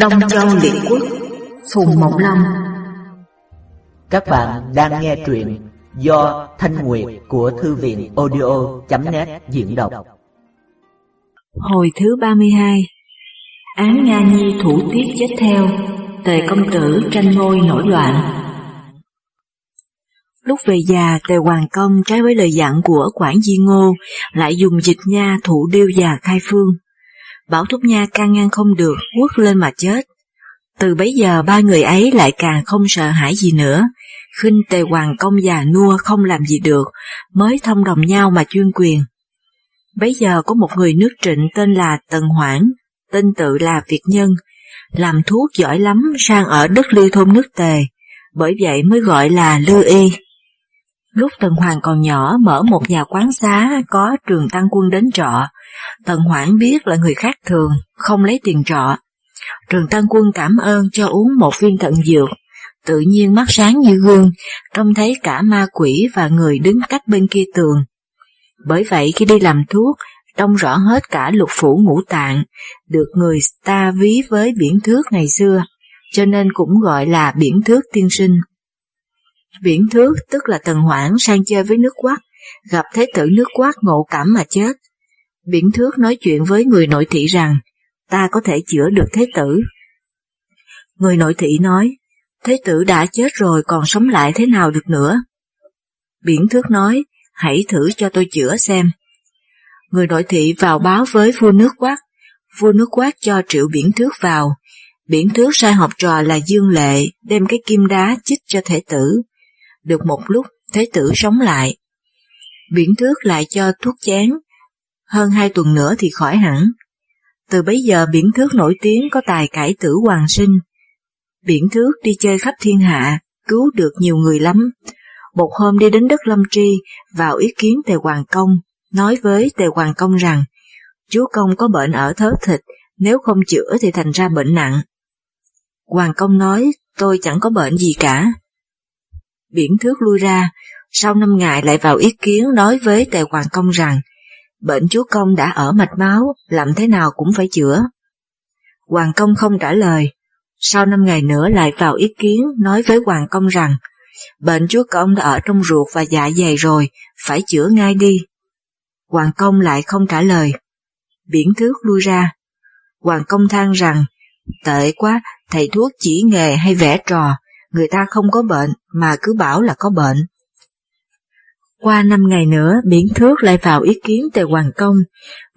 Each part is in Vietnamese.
Đông Châu Liệt Quốc Phùng Mộng Long Các bạn đang nghe truyện do Thanh Nguyệt của Thư viện audio.net diễn đọc. Hồi thứ 32 Án Nga Nhi thủ tiết chết theo Tề công tử tranh ngôi nổi loạn. Lúc về già, Tề Hoàng Công trái với lời dặn của Quản Di Ngô, lại dùng dịch nha thủ điêu già khai phương. Bảo Thúc Nha can ngăn không được, quất lên mà chết. Từ bấy giờ ba người ấy lại càng không sợ hãi gì nữa, khinh Tề Hoàng Công già nua không làm gì được, mới thông đồng nhau mà chuyên quyền. Bấy giờ có một người nước trịnh tên là Tần Hoảng, tên tự là Việt Nhân, làm thuốc giỏi lắm sang ở đất ly thôn nước Tề, bởi vậy mới gọi là Lư Y. Lúc Tần Hoàng còn nhỏ mở một nhà quán xá có trường tăng quân đến trọ, Tần Hoảng biết là người khác thường, không lấy tiền trọ. Trường tăng quân cảm ơn cho uống một viên thận dược, tự nhiên mắt sáng như gương, trông thấy cả ma quỷ và người đứng cách bên kia tường. Bởi vậy khi đi làm thuốc, trông rõ hết cả lục phủ ngũ tạng, được người ta ví với biển thước ngày xưa, cho nên cũng gọi là biển thước tiên sinh. Biển thước tức là Tần Hoảng sang chơi với nước quát, gặp thế tử nước quát ngộ cảm mà chết. Biển thước nói chuyện với người nội thị rằng, ta có thể chữa được thế tử. Người nội thị nói, thế tử đã chết rồi còn sống lại thế nào được nữa. Biển thước nói, hãy thử cho tôi chữa xem. Người nội thị vào báo với vua nước quát, vua nước quát cho triệu biển thước vào. Biển thước sai học trò là Dương Lệ đem cái kim đá chích cho thể tử. Được một lúc, thế tử sống lại. Biển thước lại cho thuốc chén, hơn hai tuần nữa thì khỏi hẳn. Từ bấy giờ biển thước nổi tiếng có tài cải tử hoàng sinh. Biển thước đi chơi khắp thiên hạ, cứu được nhiều người lắm. Một hôm đi đến đất Lâm Tri, vào ý kiến Tề Hoàng Công, nói với Tề Hoàng Công rằng, chúa công có bệnh ở thớ thịt, nếu không chữa thì thành ra bệnh nặng. Hoàng Công nói, tôi chẳng có bệnh gì cả. Biển thước lui ra, sau năm ngày lại vào ý kiến nói với Tề Hoàng Công rằng, bệnh chúa công đã ở mạch máu, làm thế nào cũng phải chữa. Hoàng công không trả lời, sau năm ngày nữa lại vào ý kiến nói với Hoàng công rằng, bệnh chúa công đã ở trong ruột và dạ dày rồi, phải chữa ngay đi. Hoàng công lại không trả lời. Biển thước lui ra. Hoàng công than rằng, tệ quá, thầy thuốc chỉ nghề hay vẽ trò, người ta không có bệnh mà cứ bảo là có bệnh. Qua năm ngày nữa, biển thước lại vào ý kiến tề Hoàng Công,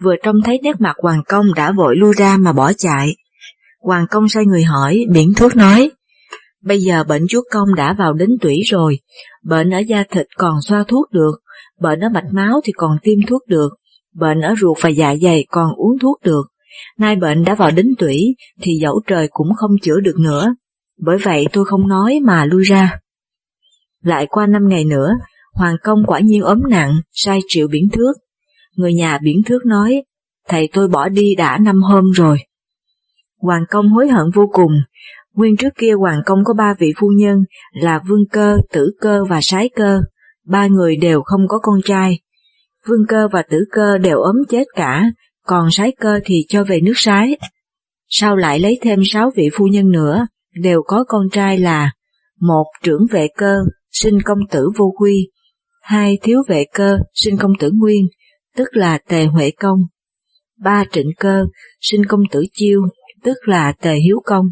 vừa trông thấy nét mặt Hoàng Công đã vội lui ra mà bỏ chạy. Hoàng Công sai người hỏi, biển thước nói, bây giờ bệnh chúa công đã vào đến tủy rồi, bệnh ở da thịt còn xoa thuốc được, bệnh ở mạch máu thì còn tiêm thuốc được, bệnh ở ruột và dạ dày còn uống thuốc được, nay bệnh đã vào đến tủy thì dẫu trời cũng không chữa được nữa, bởi vậy tôi không nói mà lui ra. Lại qua năm ngày nữa, Hoàng công quả nhiên ốm nặng, sai triệu biển thước. Người nhà biển thước nói, thầy tôi bỏ đi đã năm hôm rồi. Hoàng công hối hận vô cùng, nguyên trước kia Hoàng công có ba vị phu nhân là Vương Cơ, Tử Cơ và Sái Cơ, ba người đều không có con trai. Vương Cơ và Tử Cơ đều ốm chết cả, còn Sái Cơ thì cho về nước Sái. Sau lại lấy thêm sáu vị phu nhân nữa, đều có con trai là một trưởng vệ cơ, sinh công tử vô quy, hai thiếu vệ cơ, sinh công tử nguyên, tức là tề huệ công, ba trịnh cơ, sinh công tử chiêu, tức là tề hiếu công,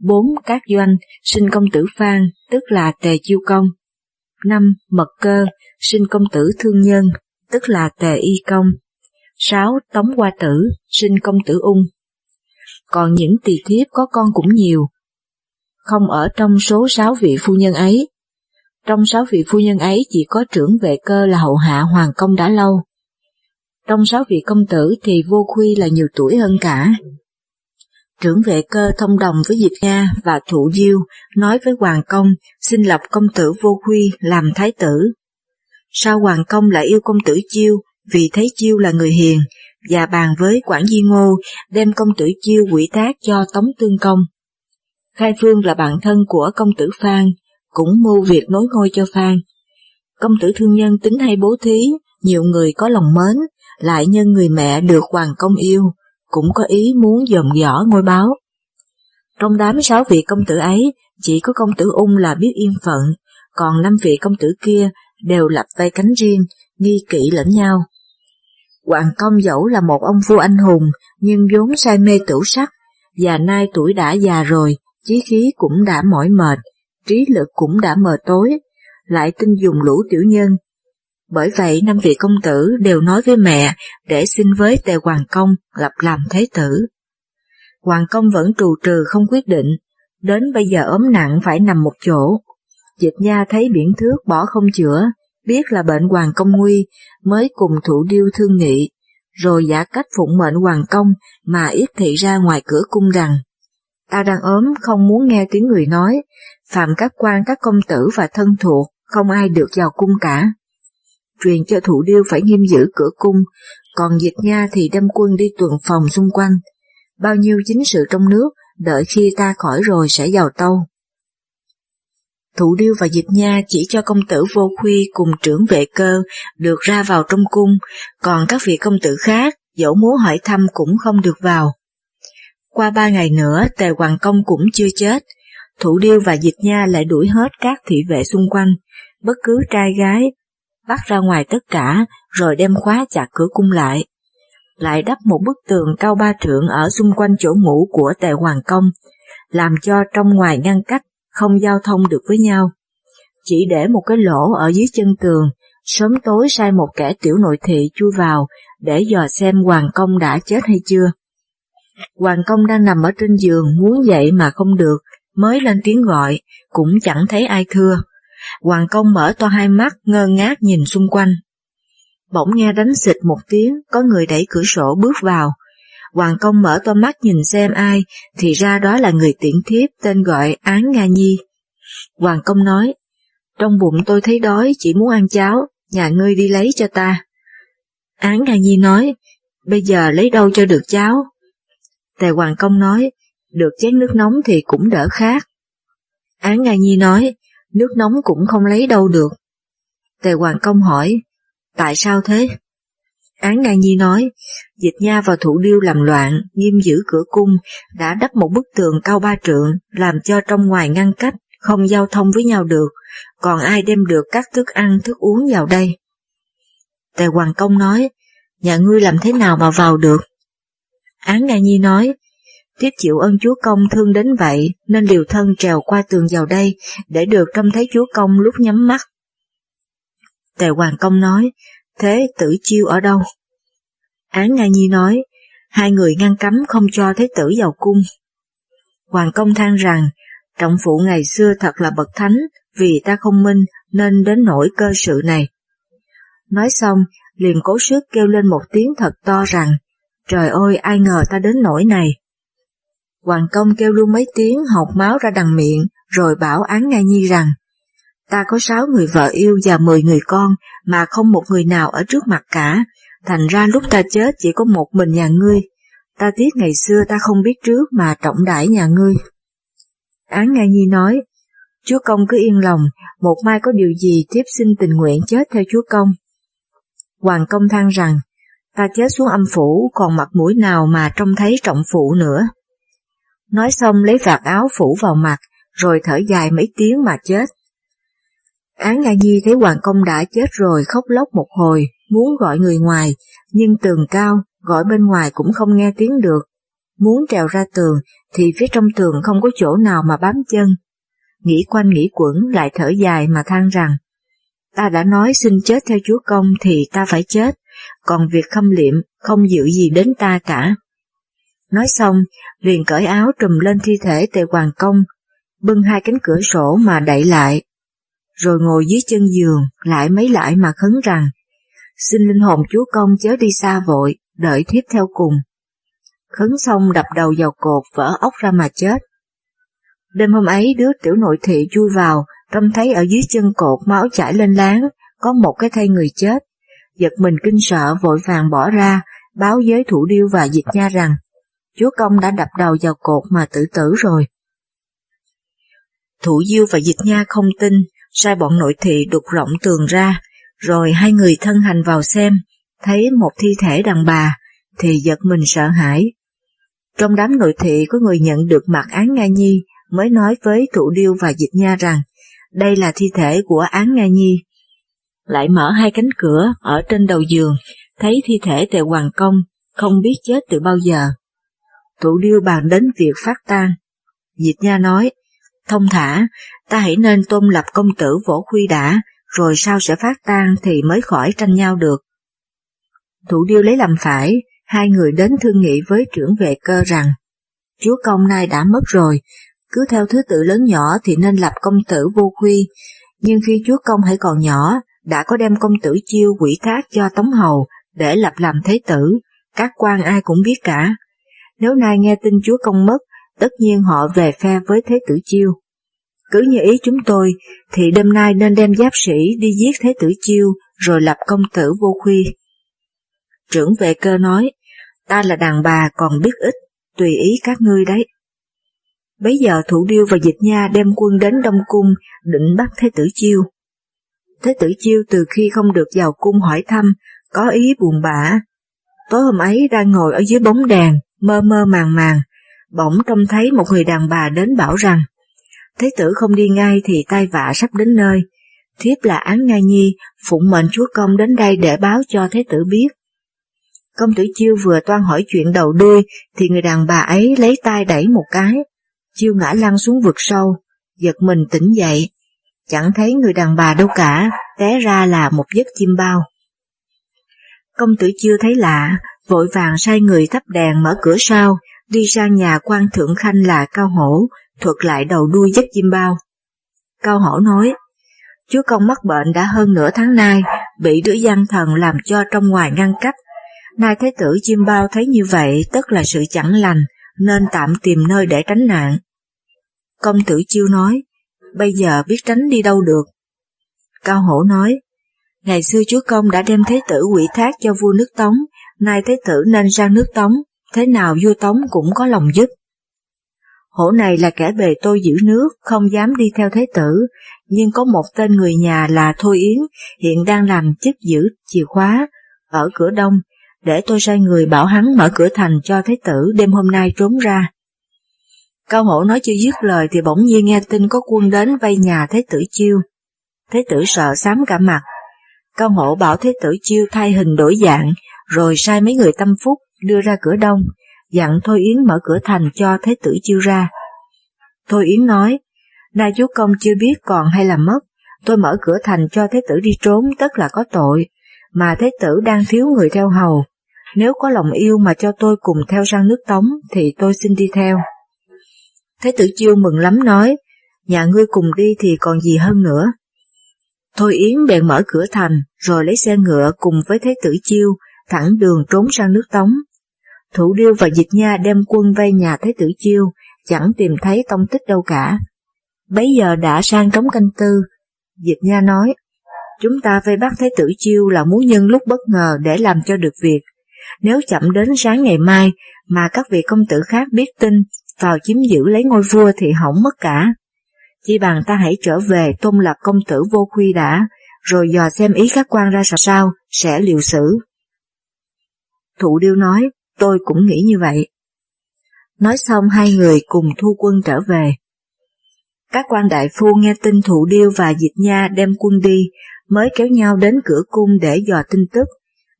bốn các doanh, sinh công tử phan, tức là tề chiêu công, năm mật cơ, sinh công tử thương nhân, tức là tề y công, sáu tống hoa tử, sinh công tử ung. Còn những tỳ thiếp có con cũng nhiều, không ở trong số sáu vị phu nhân ấy, trong sáu vị phu nhân ấy chỉ có trưởng vệ cơ là hậu hạ hoàng công đã lâu. Trong sáu vị công tử thì vô khuy là nhiều tuổi hơn cả. Trưởng vệ cơ thông đồng với Diệp Nga và Thụ Diêu, nói với Hoàng Công, xin lập công tử vô khuy làm thái tử. Sao Hoàng Công lại yêu công tử Chiêu vì thấy Chiêu là người hiền, và bàn với Quản Di Ngô, đem công tử Chiêu quỷ tác cho Tống Tương Công. Khai Phương là bạn thân của công tử Phan cũng mưu việc nối ngôi cho Phan. Công tử thương nhân tính hay bố thí, nhiều người có lòng mến, lại nhân người mẹ được hoàng công yêu, cũng có ý muốn dòm dõ ngôi báo. Trong đám sáu vị công tử ấy, chỉ có công tử ung là biết yên phận, còn năm vị công tử kia đều lập tay cánh riêng, nghi kỵ lẫn nhau. Hoàng công dẫu là một ông vua anh hùng, nhưng vốn say mê tửu sắc, và nay tuổi đã già rồi, chí khí cũng đã mỏi mệt, trí lực cũng đã mờ tối, lại tin dùng lũ tiểu nhân. Bởi vậy năm vị công tử đều nói với mẹ để xin với tề hoàng công gặp làm thế tử. Hoàng công vẫn trù trừ không quyết định, đến bây giờ ốm nặng phải nằm một chỗ. Dịch nha thấy biển thước bỏ không chữa, biết là bệnh hoàng công nguy, mới cùng thủ điêu thương nghị, rồi giả cách phụng mệnh hoàng công mà yết thị ra ngoài cửa cung rằng, ta đang ốm không muốn nghe tiếng người nói, phạm các quan các công tử và thân thuộc, không ai được vào cung cả. Truyền cho thủ điêu phải nghiêm giữ cửa cung, còn dịch nha thì đem quân đi tuần phòng xung quanh. Bao nhiêu chính sự trong nước, đợi khi ta khỏi rồi sẽ vào tâu. Thủ điêu và dịch nha chỉ cho công tử vô khuy cùng trưởng vệ cơ được ra vào trong cung, còn các vị công tử khác, dẫu muốn hỏi thăm cũng không được vào. Qua ba ngày nữa, tề hoàng công cũng chưa chết, thủ điêu và dịch nha lại đuổi hết các thị vệ xung quanh, bất cứ trai gái, bắt ra ngoài tất cả, rồi đem khóa chặt cửa cung lại. Lại đắp một bức tường cao ba trượng ở xung quanh chỗ ngủ của tề hoàng công, làm cho trong ngoài ngăn cách không giao thông được với nhau. Chỉ để một cái lỗ ở dưới chân tường, sớm tối sai một kẻ tiểu nội thị chui vào để dò xem Hoàng Công đã chết hay chưa. Hoàng Công đang nằm ở trên giường muốn dậy mà không được, mới lên tiếng gọi, cũng chẳng thấy ai thưa. Hoàng Công mở to hai mắt ngơ ngác nhìn xung quanh. Bỗng nghe đánh xịt một tiếng, có người đẩy cửa sổ bước vào, Hoàng công mở to mắt nhìn xem ai, thì ra đó là người tiễn thiếp tên gọi Án Nga Nhi. Hoàng công nói, trong bụng tôi thấy đói, chỉ muốn ăn cháo, nhà ngươi đi lấy cho ta. Án Nga Nhi nói, bây giờ lấy đâu cho được cháo? Tề Hoàng công nói, được chén nước nóng thì cũng đỡ khác. Án Nga Nhi nói, nước nóng cũng không lấy đâu được. Tề Hoàng công hỏi, tại sao thế? Án Nga Nhi nói, Dịch Nha và Thủ Điêu làm loạn, nghiêm giữ cửa cung, đã đắp một bức tường cao ba trượng, làm cho trong ngoài ngăn cách, không giao thông với nhau được, còn ai đem được các thức ăn, thức uống vào đây. Tề Hoàng Công nói, nhà ngươi làm thế nào mà vào được? Án Nga Nhi nói, tiếp chịu ơn chúa công thương đến vậy nên liều thân trèo qua tường vào đây để được trông thấy chúa công lúc nhắm mắt. Tề Hoàng Công nói, thế tử chiêu ở đâu? Án Nga Nhi nói, hai người ngăn cấm không cho thế tử vào cung. Hoàng công than rằng, trọng phụ ngày xưa thật là bậc thánh, vì ta không minh nên đến nỗi cơ sự này. Nói xong, liền cố sức kêu lên một tiếng thật to rằng, trời ơi ai ngờ ta đến nỗi này. Hoàng công kêu luôn mấy tiếng hột máu ra đằng miệng, rồi bảo án Nga Nhi rằng, ta có sáu người vợ yêu và mười người con, mà không một người nào ở trước mặt cả, thành ra lúc ta chết chỉ có một mình nhà ngươi, ta tiếc ngày xưa ta không biết trước mà trọng đãi nhà ngươi. Án Nga Nhi nói, Chúa Công cứ yên lòng, một mai có điều gì tiếp xin tình nguyện chết theo Chúa Công. Hoàng Công than rằng, ta chết xuống âm phủ còn mặt mũi nào mà trông thấy trọng phụ nữa. Nói xong lấy vạt áo phủ vào mặt, rồi thở dài mấy tiếng mà chết. Án Nga Nhi thấy Hoàng Công đã chết rồi khóc lóc một hồi, muốn gọi người ngoài, nhưng tường cao, gọi bên ngoài cũng không nghe tiếng được. Muốn trèo ra tường, thì phía trong tường không có chỗ nào mà bám chân. Nghĩ quanh nghĩ quẩn lại thở dài mà than rằng, ta đã nói xin chết theo chúa công thì ta phải chết, còn việc khâm liệm không dịu gì đến ta cả. Nói xong, liền cởi áo trùm lên thi thể tề hoàng công, bưng hai cánh cửa sổ mà đậy lại, rồi ngồi dưới chân giường lại mấy lại mà khấn rằng, xin linh hồn chúa công chớ đi xa vội, đợi thiếp theo cùng. Khấn xong đập đầu vào cột vỡ ốc ra mà chết. Đêm hôm ấy đứa tiểu nội thị chui vào, trông thấy ở dưới chân cột máu chảy lên láng, có một cái thây người chết. Giật mình kinh sợ vội vàng bỏ ra, báo với thủ điêu và dịch nha rằng, chúa công đã đập đầu vào cột mà tự tử rồi. Thủ diêu và dịch nha không tin, sai bọn nội thị đục rộng tường ra, rồi hai người thân hành vào xem, thấy một thi thể đàn bà, thì giật mình sợ hãi. Trong đám nội thị có người nhận được mặt án Nga Nhi mới nói với thủ Điêu và Dịch Nha rằng đây là thi thể của án Nga Nhi. Lại mở hai cánh cửa ở trên đầu giường, thấy thi thể tề Hoàng Công, không biết chết từ bao giờ. Trụ Điêu bàn đến việc phát tan, Dịch Nha nói, thông thả, ta hãy nên tôn lập công tử võ khuy đã, rồi sau sẽ phát tan thì mới khỏi tranh nhau được. Thủ điêu lấy làm phải, hai người đến thương nghị với trưởng vệ cơ rằng, chúa công nay đã mất rồi, cứ theo thứ tự lớn nhỏ thì nên lập công tử vô khuy, nhưng khi chúa công hãy còn nhỏ, đã có đem công tử chiêu quỷ thác cho Tống Hầu để lập làm thế tử, các quan ai cũng biết cả. Nếu nay nghe tin chúa công mất, tất nhiên họ về phe với thế tử chiêu. Cứ như ý chúng tôi, thì đêm nay nên đem giáp sĩ đi giết thế tử chiêu, rồi lập công tử vô khuy. Trưởng vệ cơ nói, ta là đàn bà còn biết ít, tùy ý các ngươi đấy. Bấy giờ thủ điêu và dịch nha đem quân đến Đông Cung định bắt Thế tử Chiêu. Thế tử Chiêu từ khi không được vào cung hỏi thăm, có ý buồn bã. Tối hôm ấy đang ngồi ở dưới bóng đèn, mơ mơ màng màng, bỗng trông thấy một người đàn bà đến bảo rằng, Thế tử không đi ngay thì tai vạ sắp đến nơi, thiếp là Án Ngai Nhi, phụng mệnh chúa công đến đây để báo cho thế tử biết. Công tử Chiêu vừa toan hỏi chuyện đầu đuôi, thì người đàn bà ấy lấy tay đẩy một cái. Chiêu ngã lăn xuống vực sâu, giật mình tỉnh dậy. Chẳng thấy người đàn bà đâu cả, té ra là một giấc chim bao. Công tử Chiêu thấy lạ, vội vàng sai người thắp đèn mở cửa sau, đi sang nhà quan thượng khanh là Cao Hổ, thuật lại đầu đuôi giấc chim bao. Cao Hổ nói, chúa công mắc bệnh đã hơn nửa tháng nay, bị đứa gian thần làm cho trong ngoài ngăn cách, Nay Thái tử Chim Bao thấy như vậy tất là sự chẳng lành, nên tạm tìm nơi để tránh nạn. Công tử Chiêu nói, bây giờ biết tránh đi đâu được. Cao Hổ nói, ngày xưa chúa công đã đem Thế tử quỷ thác cho vua nước Tống, nay Thế tử nên sang nước Tống, thế nào vua Tống cũng có lòng giúp. Hổ này là kẻ bề tôi giữ nước, không dám đi theo Thế tử, nhưng có một tên người nhà là Thôi Yến, hiện đang làm chức giữ chìa khóa, ở cửa đông, để tôi sai người bảo hắn mở cửa thành cho thế tử đêm hôm nay trốn ra. Cao hổ nói chưa dứt lời thì bỗng nhiên nghe tin có quân đến vây nhà thế tử chiêu. Thế tử sợ xám cả mặt. Cao hổ bảo thế tử chiêu thay hình đổi dạng, rồi sai mấy người tâm phúc đưa ra cửa đông, dặn Thôi Yến mở cửa thành cho thế tử chiêu ra. Thôi Yến nói, nay chúa công chưa biết còn hay là mất, tôi mở cửa thành cho thế tử đi trốn tất là có tội, mà thế tử đang thiếu người theo hầu, nếu có lòng yêu mà cho tôi cùng theo sang nước Tống thì tôi xin đi theo. Thế tử chiêu mừng lắm nói, nhà ngươi cùng đi thì còn gì hơn nữa. Thôi Yến bèn mở cửa thành, rồi lấy xe ngựa cùng với Thế tử chiêu, thẳng đường trốn sang nước Tống. Thủ Điêu và Dịch Nha đem quân vây nhà thái tử chiêu, chẳng tìm thấy tông tích đâu cả. Bấy giờ đã sang trống canh tư, Dịch Nha nói, chúng ta vây bắt thái tử chiêu là muốn nhân lúc bất ngờ để làm cho được việc, nếu chậm đến sáng ngày mai mà các vị công tử khác biết tin vào chiếm giữ lấy ngôi vua thì hỏng mất cả. Chỉ bằng ta hãy trở về tôn lập công tử vô khuy đã, rồi dò xem ý các quan ra sao, sẽ liệu xử. Thụ điêu nói, tôi cũng nghĩ như vậy. Nói xong hai người cùng thu quân trở về. Các quan đại phu nghe tin thụ điêu và dịch nha đem quân đi, mới kéo nhau đến cửa cung để dò tin tức,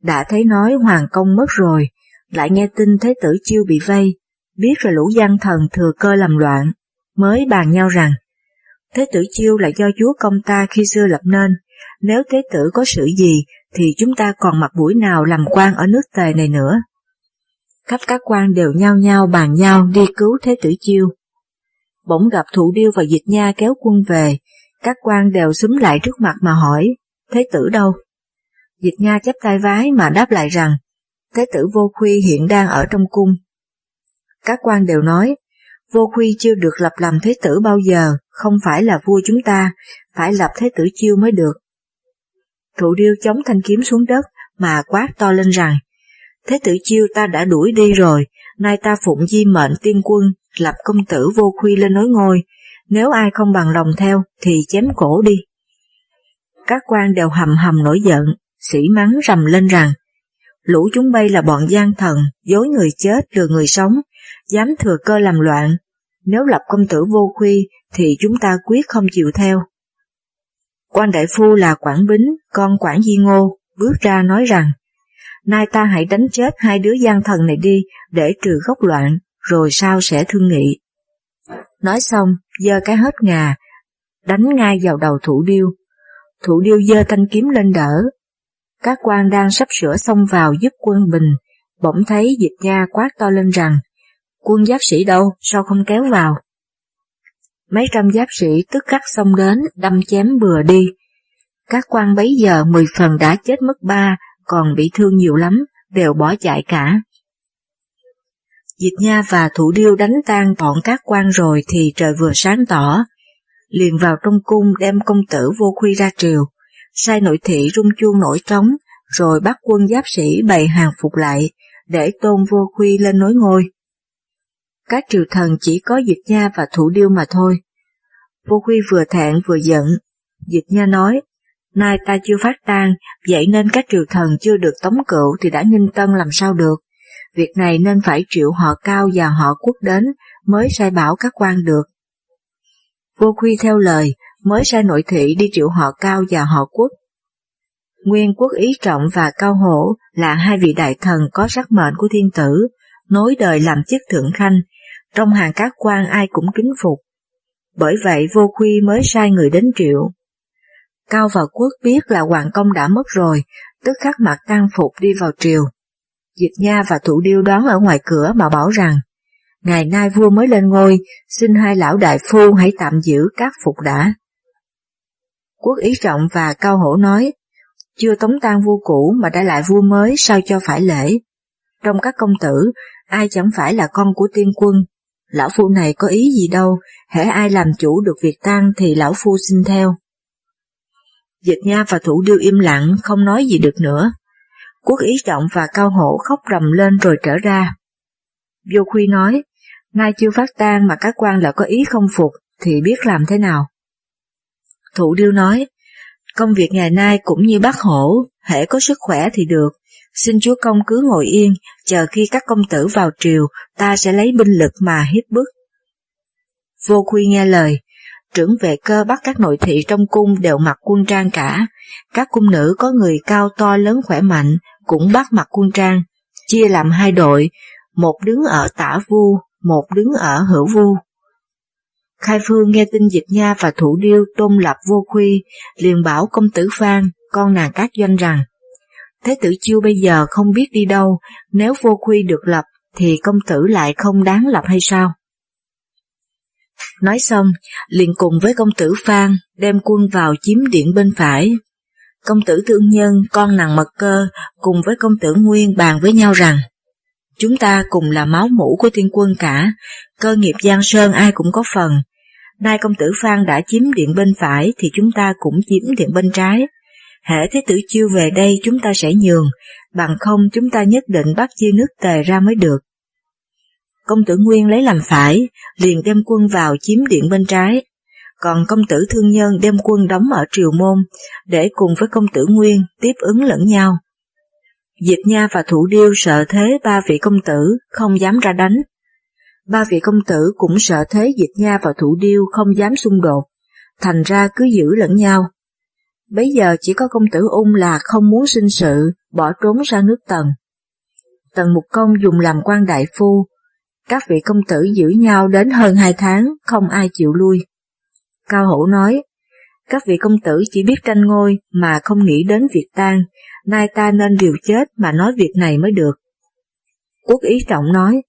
đã thấy nói hoàng công mất rồi, lại nghe tin thế tử chiêu bị vây, biết rồi lũ gian thần thừa cơ làm loạn, mới bàn nhau rằng, thế tử chiêu là do chúa công ta khi xưa lập nên, nếu thế tử có sự gì thì chúng ta còn mặt mũi nào làm quan ở nước tề này nữa. Khắp các quan đều nhao nhao bàn nhau đi cứu thế tử chiêu. Bỗng gặp thủ điêu và dịch nha kéo quân về, các quan đều xúm lại trước mặt mà hỏi, thế tử đâu? Dịch Nha chắp tay vái mà đáp lại rằng, Thế tử Vô Khuy hiện đang ở trong cung. Các quan đều nói, Vô Khuy chưa được lập làm thế tử bao giờ, không phải là vua chúng ta, phải lập thế tử chiêu mới được. Thụ điêu chống thanh kiếm xuống đất mà quát to lên rằng, Thế tử chiêu ta đã đuổi đi rồi, nay ta phụng di mệnh tiên quân, lập công tử vô khuy lên nối ngôi, nếu ai không bằng lòng theo thì chém cổ đi. Các quan đều hầm hầm nổi giận, sĩ mắng rầm lên rằng, lũ chúng bay là bọn gian thần, dối người chết lừa người sống, dám thừa cơ làm loạn, nếu lập công tử vô khuy thì chúng ta quyết không chịu theo. Quan đại phu là Quảng Bính, con Quảng Di Ngô, bước ra nói rằng, nay ta hãy đánh chết hai đứa gian thần này đi để trừ gốc loạn, rồi sau sẽ thương nghị. Nói xong, giơ cái hết ngà, đánh ngay vào đầu thủ điêu. Thủ điêu giơ thanh kiếm lên đỡ. Các quan đang sắp sửa xông vào giúp quân bình, bỗng thấy dịch nha quát to lên rằng, quân giáp sĩ đâu, sao không kéo vào? Mấy trăm giáp sĩ tức khắc xông đến, đâm chém bừa đi. Các quan bấy giờ mười phần đã chết mất ba, còn bị thương nhiều lắm, đều bỏ chạy cả. Diệt Nha và Thủ Điêu đánh tan bọn các quan rồi thì trời vừa sáng tỏ, liền vào trong cung đem công tử vô khuy ra triều, sai nội thị rung chuông nổi trống, rồi bắt quân giáp sĩ bày hàng phục lại, để tôn vô khuy lên nối ngôi. Các triều thần chỉ có Dịch Nha và Thủ Điêu mà thôi. Vô Huy vừa thẹn vừa giận, Dịch Nha nói, nay ta chưa phát tan, vậy nên các triều thần chưa được tống cựu thì đã nghinh tân làm sao được. Việc này nên phải triệu họ cao và họ quốc đến mới sai bảo các quan được. Vô Huy theo lời, mới sai nội thị đi triệu họ cao và họ quốc. Nguyên quốc ý trọng và cao hổ là hai vị đại thần có sắc mệnh của thiên tử, nối đời làm chức thượng khanh, trong hàng các quan ai cũng kính phục. Bởi vậy vô khuy mới sai người đến triệu. Cao và quốc biết là hoàng công đã mất rồi, tức khắc mặt tăng phục đi vào triều. Dịch Nha và Thủ Điêu đón ở ngoài cửa mà bảo rằng, ngày nay vua mới lên ngôi, xin hai lão đại phu hãy tạm giữ các phục đã. Quốc ý trọng và cao hổ nói, chưa tống tan vua cũ mà đã lại vua mới sao cho phải lễ. Trong các công tử, ai chẳng phải là con của tiên quân, lão phu này có ý gì đâu, hễ ai làm chủ được việc tang thì lão phu xin theo. Dịch Nha và Thủ Điêu im lặng, không nói gì được nữa. Quốc ý trọng và cao hổ khóc rầm lên rồi trở ra. Vô Khuy nói, nay chưa phát tang mà các quan lại có ý không phục, thì biết làm thế nào? Thủ Điêu nói, công việc ngày nay cũng như bác hổ, hễ có sức khỏe thì được, xin chúa công cứ ngồi yên, chờ khi các công tử vào triều, ta sẽ lấy binh lực mà hiếp bức. Vô Khuy nghe lời, trưởng vệ cơ bắt các nội thị trong cung đều mặc quân trang cả, các cung nữ có người cao to lớn khỏe mạnh cũng bắt mặc quân trang, chia làm hai đội, một đứng ở tả vu, một đứng ở hữu vu. Khai Phương nghe tin Dịch Nha và Thủ Điêu tôn lập vô khuy, liền bảo công tử Phan, con nàng các doanh rằng, Thế tử chiêu bây giờ không biết đi đâu, nếu vô khuy được lập thì công tử lại không đáng lập hay sao? Nói xong, liền cùng với công tử Phan đem quân vào chiếm điện bên phải. Công tử Thương Nhân, con nàng mật cơ, cùng với công tử Nguyên bàn với nhau rằng, chúng ta cùng là máu mũ của tiên quân cả, cơ nghiệp Giang Sơn ai cũng có phần. Nay công tử Phan đã chiếm điện bên phải thì chúng ta cũng chiếm điện bên trái. Hễ thế tử chiêu về đây chúng ta sẽ nhường, bằng không chúng ta nhất định bắt chia nước tề ra mới được. Công tử Nguyên lấy làm phải, liền đem quân vào chiếm điện bên trái, còn công tử Thương Nhân đem quân đóng ở Triều Môn, để cùng với công tử Nguyên tiếp ứng lẫn nhau. Dịch Nha và Thủ Điêu sợ thế ba vị công tử không dám ra đánh. Ba vị công tử cũng sợ thế Dịch Nha và Thủ Điêu không dám xung đột, thành ra cứ giữ lẫn nhau. Bấy giờ chỉ có công tử ung là không muốn sinh sự, bỏ trốn ra nước Tần. Tần Mục Công dùng làm quan đại phu, các vị công tử giữ nhau đến hơn hai tháng, không ai chịu lui. Cao Hữu nói, các vị công tử chỉ biết tranh ngôi mà không nghĩ đến việc tang, nay ta nên điều chết mà nói việc này mới được. Quốc ý trọng nói,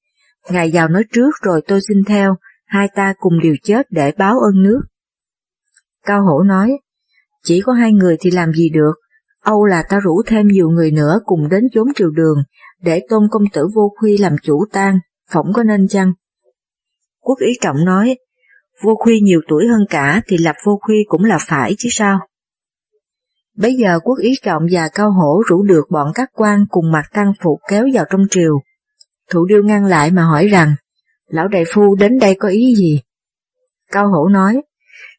ngài vào nói trước rồi tôi xin theo, hai ta cùng điều chết để báo ơn nước. Cao Hổ nói, chỉ có hai người thì làm gì được, Âu là ta rủ thêm nhiều người nữa cùng đến chốn triều đường, để tôn công tử vô khuy làm chủ tang, phỏng có nên chăng? Quốc ý trọng nói, vô khuy nhiều tuổi hơn cả thì lập vô khuy cũng là phải chứ sao? Bây giờ quốc ý trọng và cao hổ rủ được bọn các quan cùng mặt tăng phục kéo vào trong triều. Thủ điêu ngăn lại mà hỏi rằng, lão đại phu đến đây có ý gì? Cao hổ nói,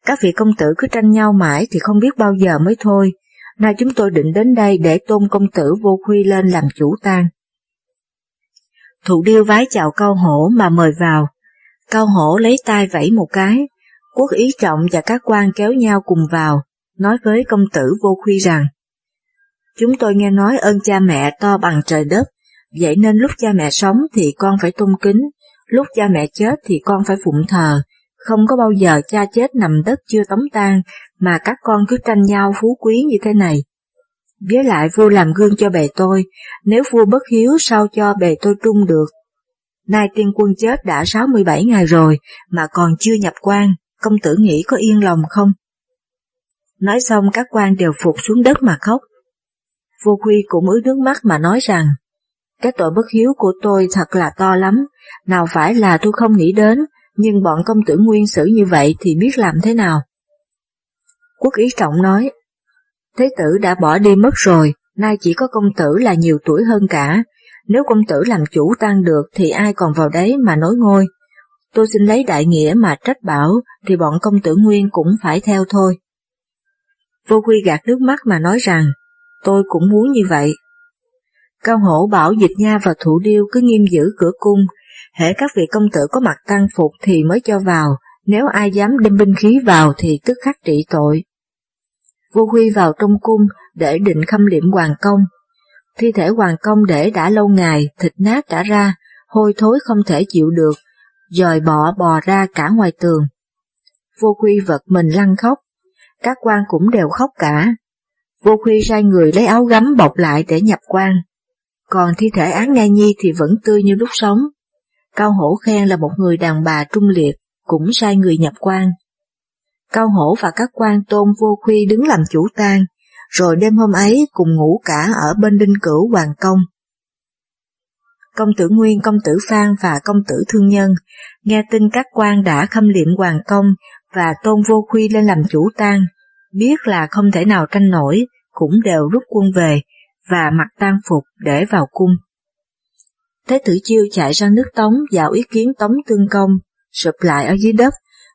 các vị công tử cứ tranh nhau mãi thì không biết bao giờ mới thôi, nay chúng tôi định đến đây để tôn công tử vô khuy lên làm chủ tang. Thụ điêu vái chào cao hổ mà mời vào. Cao hổ lấy tay vẫy một cái, quốc ý trọng và các quan kéo nhau cùng vào, nói với công tử vô khuy rằng Chúng tôi nghe nói ơn cha mẹ to bằng trời đất, vậy nên lúc cha mẹ sống thì con phải tôn kính, lúc cha mẹ chết thì con phải phụng thờ, không có bao giờ cha chết nằm đất chưa tống tan, mà các con cứ tranh nhau phú quý như thế này. Với lại vua làm gương cho bề tôi, nếu vua bất hiếu sao cho bề tôi trung được. Nay tiên quân chết đã 67 ngày rồi mà còn chưa nhập quan, công tử nghĩ có yên lòng không? Nói xong các quan đều phục xuống đất mà khóc. Vô Huy cũng ướt nước mắt mà nói rằng, cái tội bất hiếu của tôi thật là to lắm, nào phải là tôi không nghĩ đến, nhưng bọn công tử nguyên xử như vậy thì biết làm thế nào? Quốc ý trọng nói, Thế tử đã bỏ đi mất rồi, nay chỉ có công tử là nhiều tuổi hơn cả, nếu công tử làm chủ tan được thì ai còn vào đấy mà nối ngôi. Tôi xin lấy đại nghĩa mà trách bảo thì bọn công tử nguyên cũng phải theo thôi. Vô Quy gạt nước mắt mà nói rằng, tôi cũng muốn như vậy. Cao hổ bảo dịch nha và thủ điêu cứ nghiêm giữ cửa cung, hễ các vị công tử có mặt tăng phục thì mới cho vào, nếu ai dám đem binh khí vào thì tức khắc trị tội. Vua Huy vào trong cung để định khâm liệm hoàng công. Thi thể hoàng công để đã lâu ngày, thịt nát đã ra, hôi thối không thể chịu được, dòi bọ bò ra cả ngoài tường. vua huy vật mình lăn khóc, các quan cũng đều khóc cả. vua huy sai người lấy áo gấm bọc lại để nhập quan, còn thi thể án Nga Nhi thì vẫn tươi như lúc sống. Cao Hổ khen là một người đàn bà trung liệt, cũng sai người nhập quan. Cao Hổ và các quan tôn vô khuy đứng làm chủ tang, rồi đêm hôm ấy cùng ngủ cả ở bên đinh cửu hoàng công. Công tử Nguyên, công tử Phan và công tử Thương Nhân nghe tin các quan đã khâm liệm hoàng công và tôn vô khuy lên làm chủ tang, biết là không thể nào tranh nổi, cũng đều rút quân về và mặc tang phục để vào cung. Thế tử chiêu chạy sang nước Tống vào ý kiến Tống Tương Công, sụp lại ở dưới đất,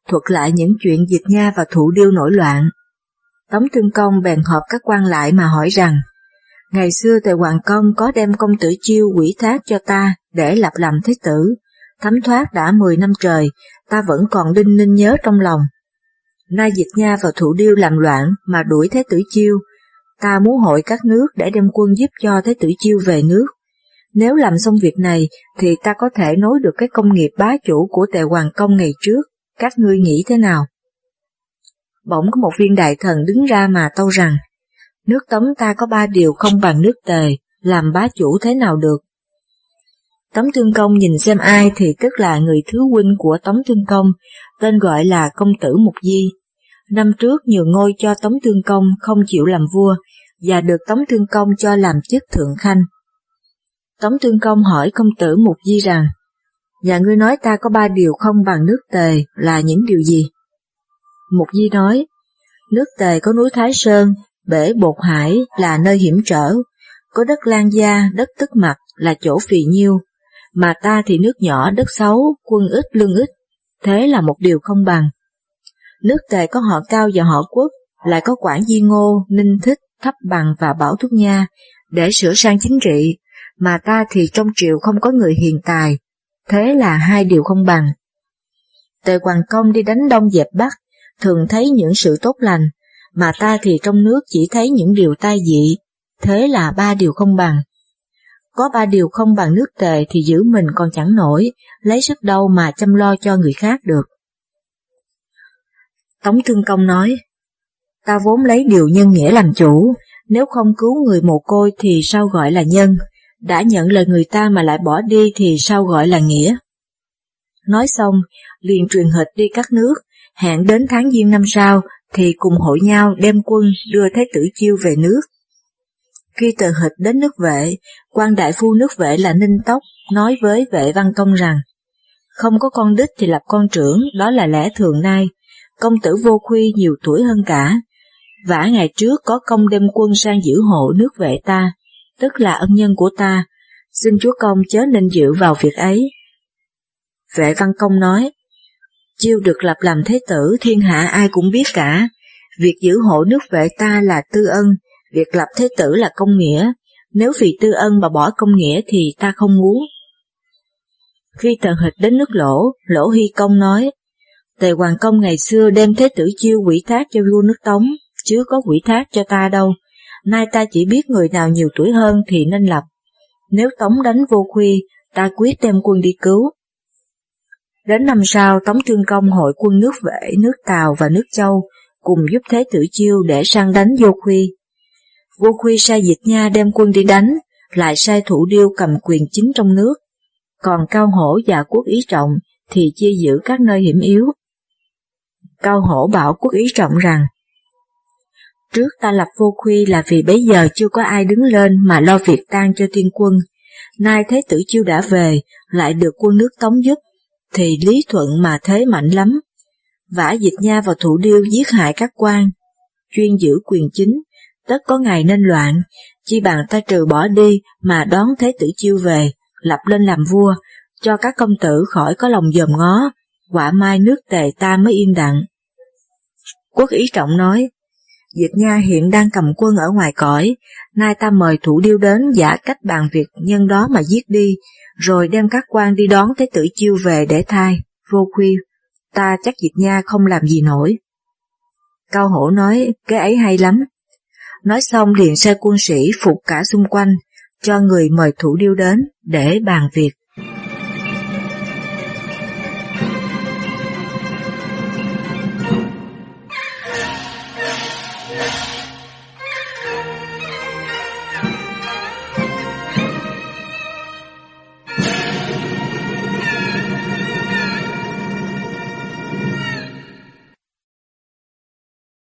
thuật lại những chuyện dịch Nga và thủ điêu nổi loạn. Tống Tương Công bèn họp các quan lại mà hỏi rằng, ngày xưa Tề Hoàng Công có đem công tử chiêu quỷ thác cho ta để lập làm thế tử, thấm thoát đã 10 năm trời, ta vẫn còn đinh ninh nhớ trong lòng. Nay dịch Nha và thủ điêu làm loạn mà đuổi thế tử chiêu, ta muốn hội các nước để đem quân giúp cho thế tử chiêu về nước. Nếu làm xong việc này thì ta có thể nối được cái công nghiệp bá chủ của tề hoàng công ngày trước, các ngươi nghĩ thế nào? Bỗng có một viên đại thần đứng ra mà tâu rằng, nước tống ta có ba điều không bằng nước tề, làm bá chủ thế nào được? Tống Tương Công nhìn xem ai thì tức là người thứ huynh của Tống Tương Công, tên gọi là công tử Mục Di. Năm trước nhường ngôi cho Tống Tương Công không chịu làm vua, và được Tống Tương Công cho làm chức thượng khanh. Tống Tương Công hỏi công tử Mục Di rằng, Nhà ngươi nói ta có ba điều không bằng nước tề là những điều gì? Mục Di nói, nước tề có núi Thái Sơn, bể bột hải là nơi hiểm trở, có đất lan gia, đất tức mặt là chỗ phì nhiêu, mà ta thì nước nhỏ, đất xấu, quân ít lương ít, thế là một điều không bằng. Nước tề có họ cao và họ quốc, lại có quản di ngô, ninh thích, thấp bằng và bảo thúc nha, để sửa sang chính trị, mà ta thì trong triều không có người hiền tài, thế là hai điều không bằng. Tề Hoàng Công đi đánh đông dẹp bắc, thường thấy những sự tốt lành, mà ta thì trong nước chỉ thấy những điều tai dị, thế là ba điều không bằng. Có ba điều không bằng nước tề thì giữ mình còn chẳng nổi, lấy sức đâu mà chăm lo cho người khác được. Tống Thương Công nói, ta vốn lấy điều nhân nghĩa làm chủ, nếu không cứu người mồ côi thì sao gọi là nhân, đã nhận lời người ta mà lại bỏ đi thì sao gọi là nghĩa. Nói xong, liền truyền hịch đi các nước, hẹn đến tháng giêng năm sau thì cùng hội nhau đem quân đưa Thái tử Chiêu về nước. Khi tờ hịch đến nước vệ, quan đại phu nước vệ là Ninh Tốc nói với vệ văn công rằng, không có con đích thì lập con trưởng, đó là lẽ thường nay, công tử vô khuy nhiều tuổi hơn cả, vả ngày trước có công đem quân sang giữ hộ nước vệ ta, tức là ân nhân của ta, xin chúa công chớ nên dự vào việc ấy. Vệ văn công nói, chiêu được lập làm thế tử thiên hạ ai cũng biết cả, việc giữ hộ nước vệ ta là tư ân, việc lập thế tử là công nghĩa, nếu vì tư ân mà bỏ công nghĩa thì ta không muốn. Khi tần hịch đến nước lỗ, lỗ hy công nói, Tề Hoàng Công ngày xưa đem thế tử chiêu quỷ thác cho vua nước Tống, chứ có quỷ thác cho ta đâu. Nay ta chỉ biết người nào nhiều tuổi hơn thì nên lập. Nếu Tống đánh vô khuy, ta quyết đem quân đi cứu. Đến năm sau, Tống Trương Công hội quân nước vệ, nước Tàu và nước Châu cùng giúp Thế tử Chiêu để sang đánh Vô Khuy. Vô Khuy sai Diệt Nha đem quân đi đánh, lại sai Thủ Điêu cầm quyền chính trong nước, còn Cao Hổ và Quốc Ý Trọng thì chia giữ các nơi hiểm yếu. Cao Hổ bảo Quốc Ý Trọng rằng, Trước ta lập Vô Khuy là vì bấy giờ chưa có ai đứng lên mà lo việc tang cho tiên quân, nay Thế tử Chiêu đã về, lại được quân nước Tống giúp, thì Lý Thuận mà thế mạnh lắm. Vả dịch nha vào thủ điêu giết hại các quan, chuyên giữ quyền chính, tất có ngày nên loạn, chi bằng ta trừ bỏ đi mà đón Thế tử Chiêu về, lập lên làm vua, cho các công tử khỏi có lòng dòm ngó, quả mai nước tề ta mới yên đặng. Quốc ý trọng nói, Diệp Nha hiện đang cầm quân ở ngoài cõi, nay ta mời thủ điêu đến giả cách bàn việc nhân đó mà giết đi, rồi đem các quan đi đón Thế tử chiêu về để thai, vô khuya, ta chắc Diệp Nha không làm gì nổi. Cao Hổ nói, cái ấy hay lắm. Nói xong liền sai quân sĩ phục cả xung quanh, cho người mời thủ điêu đến để bàn việc.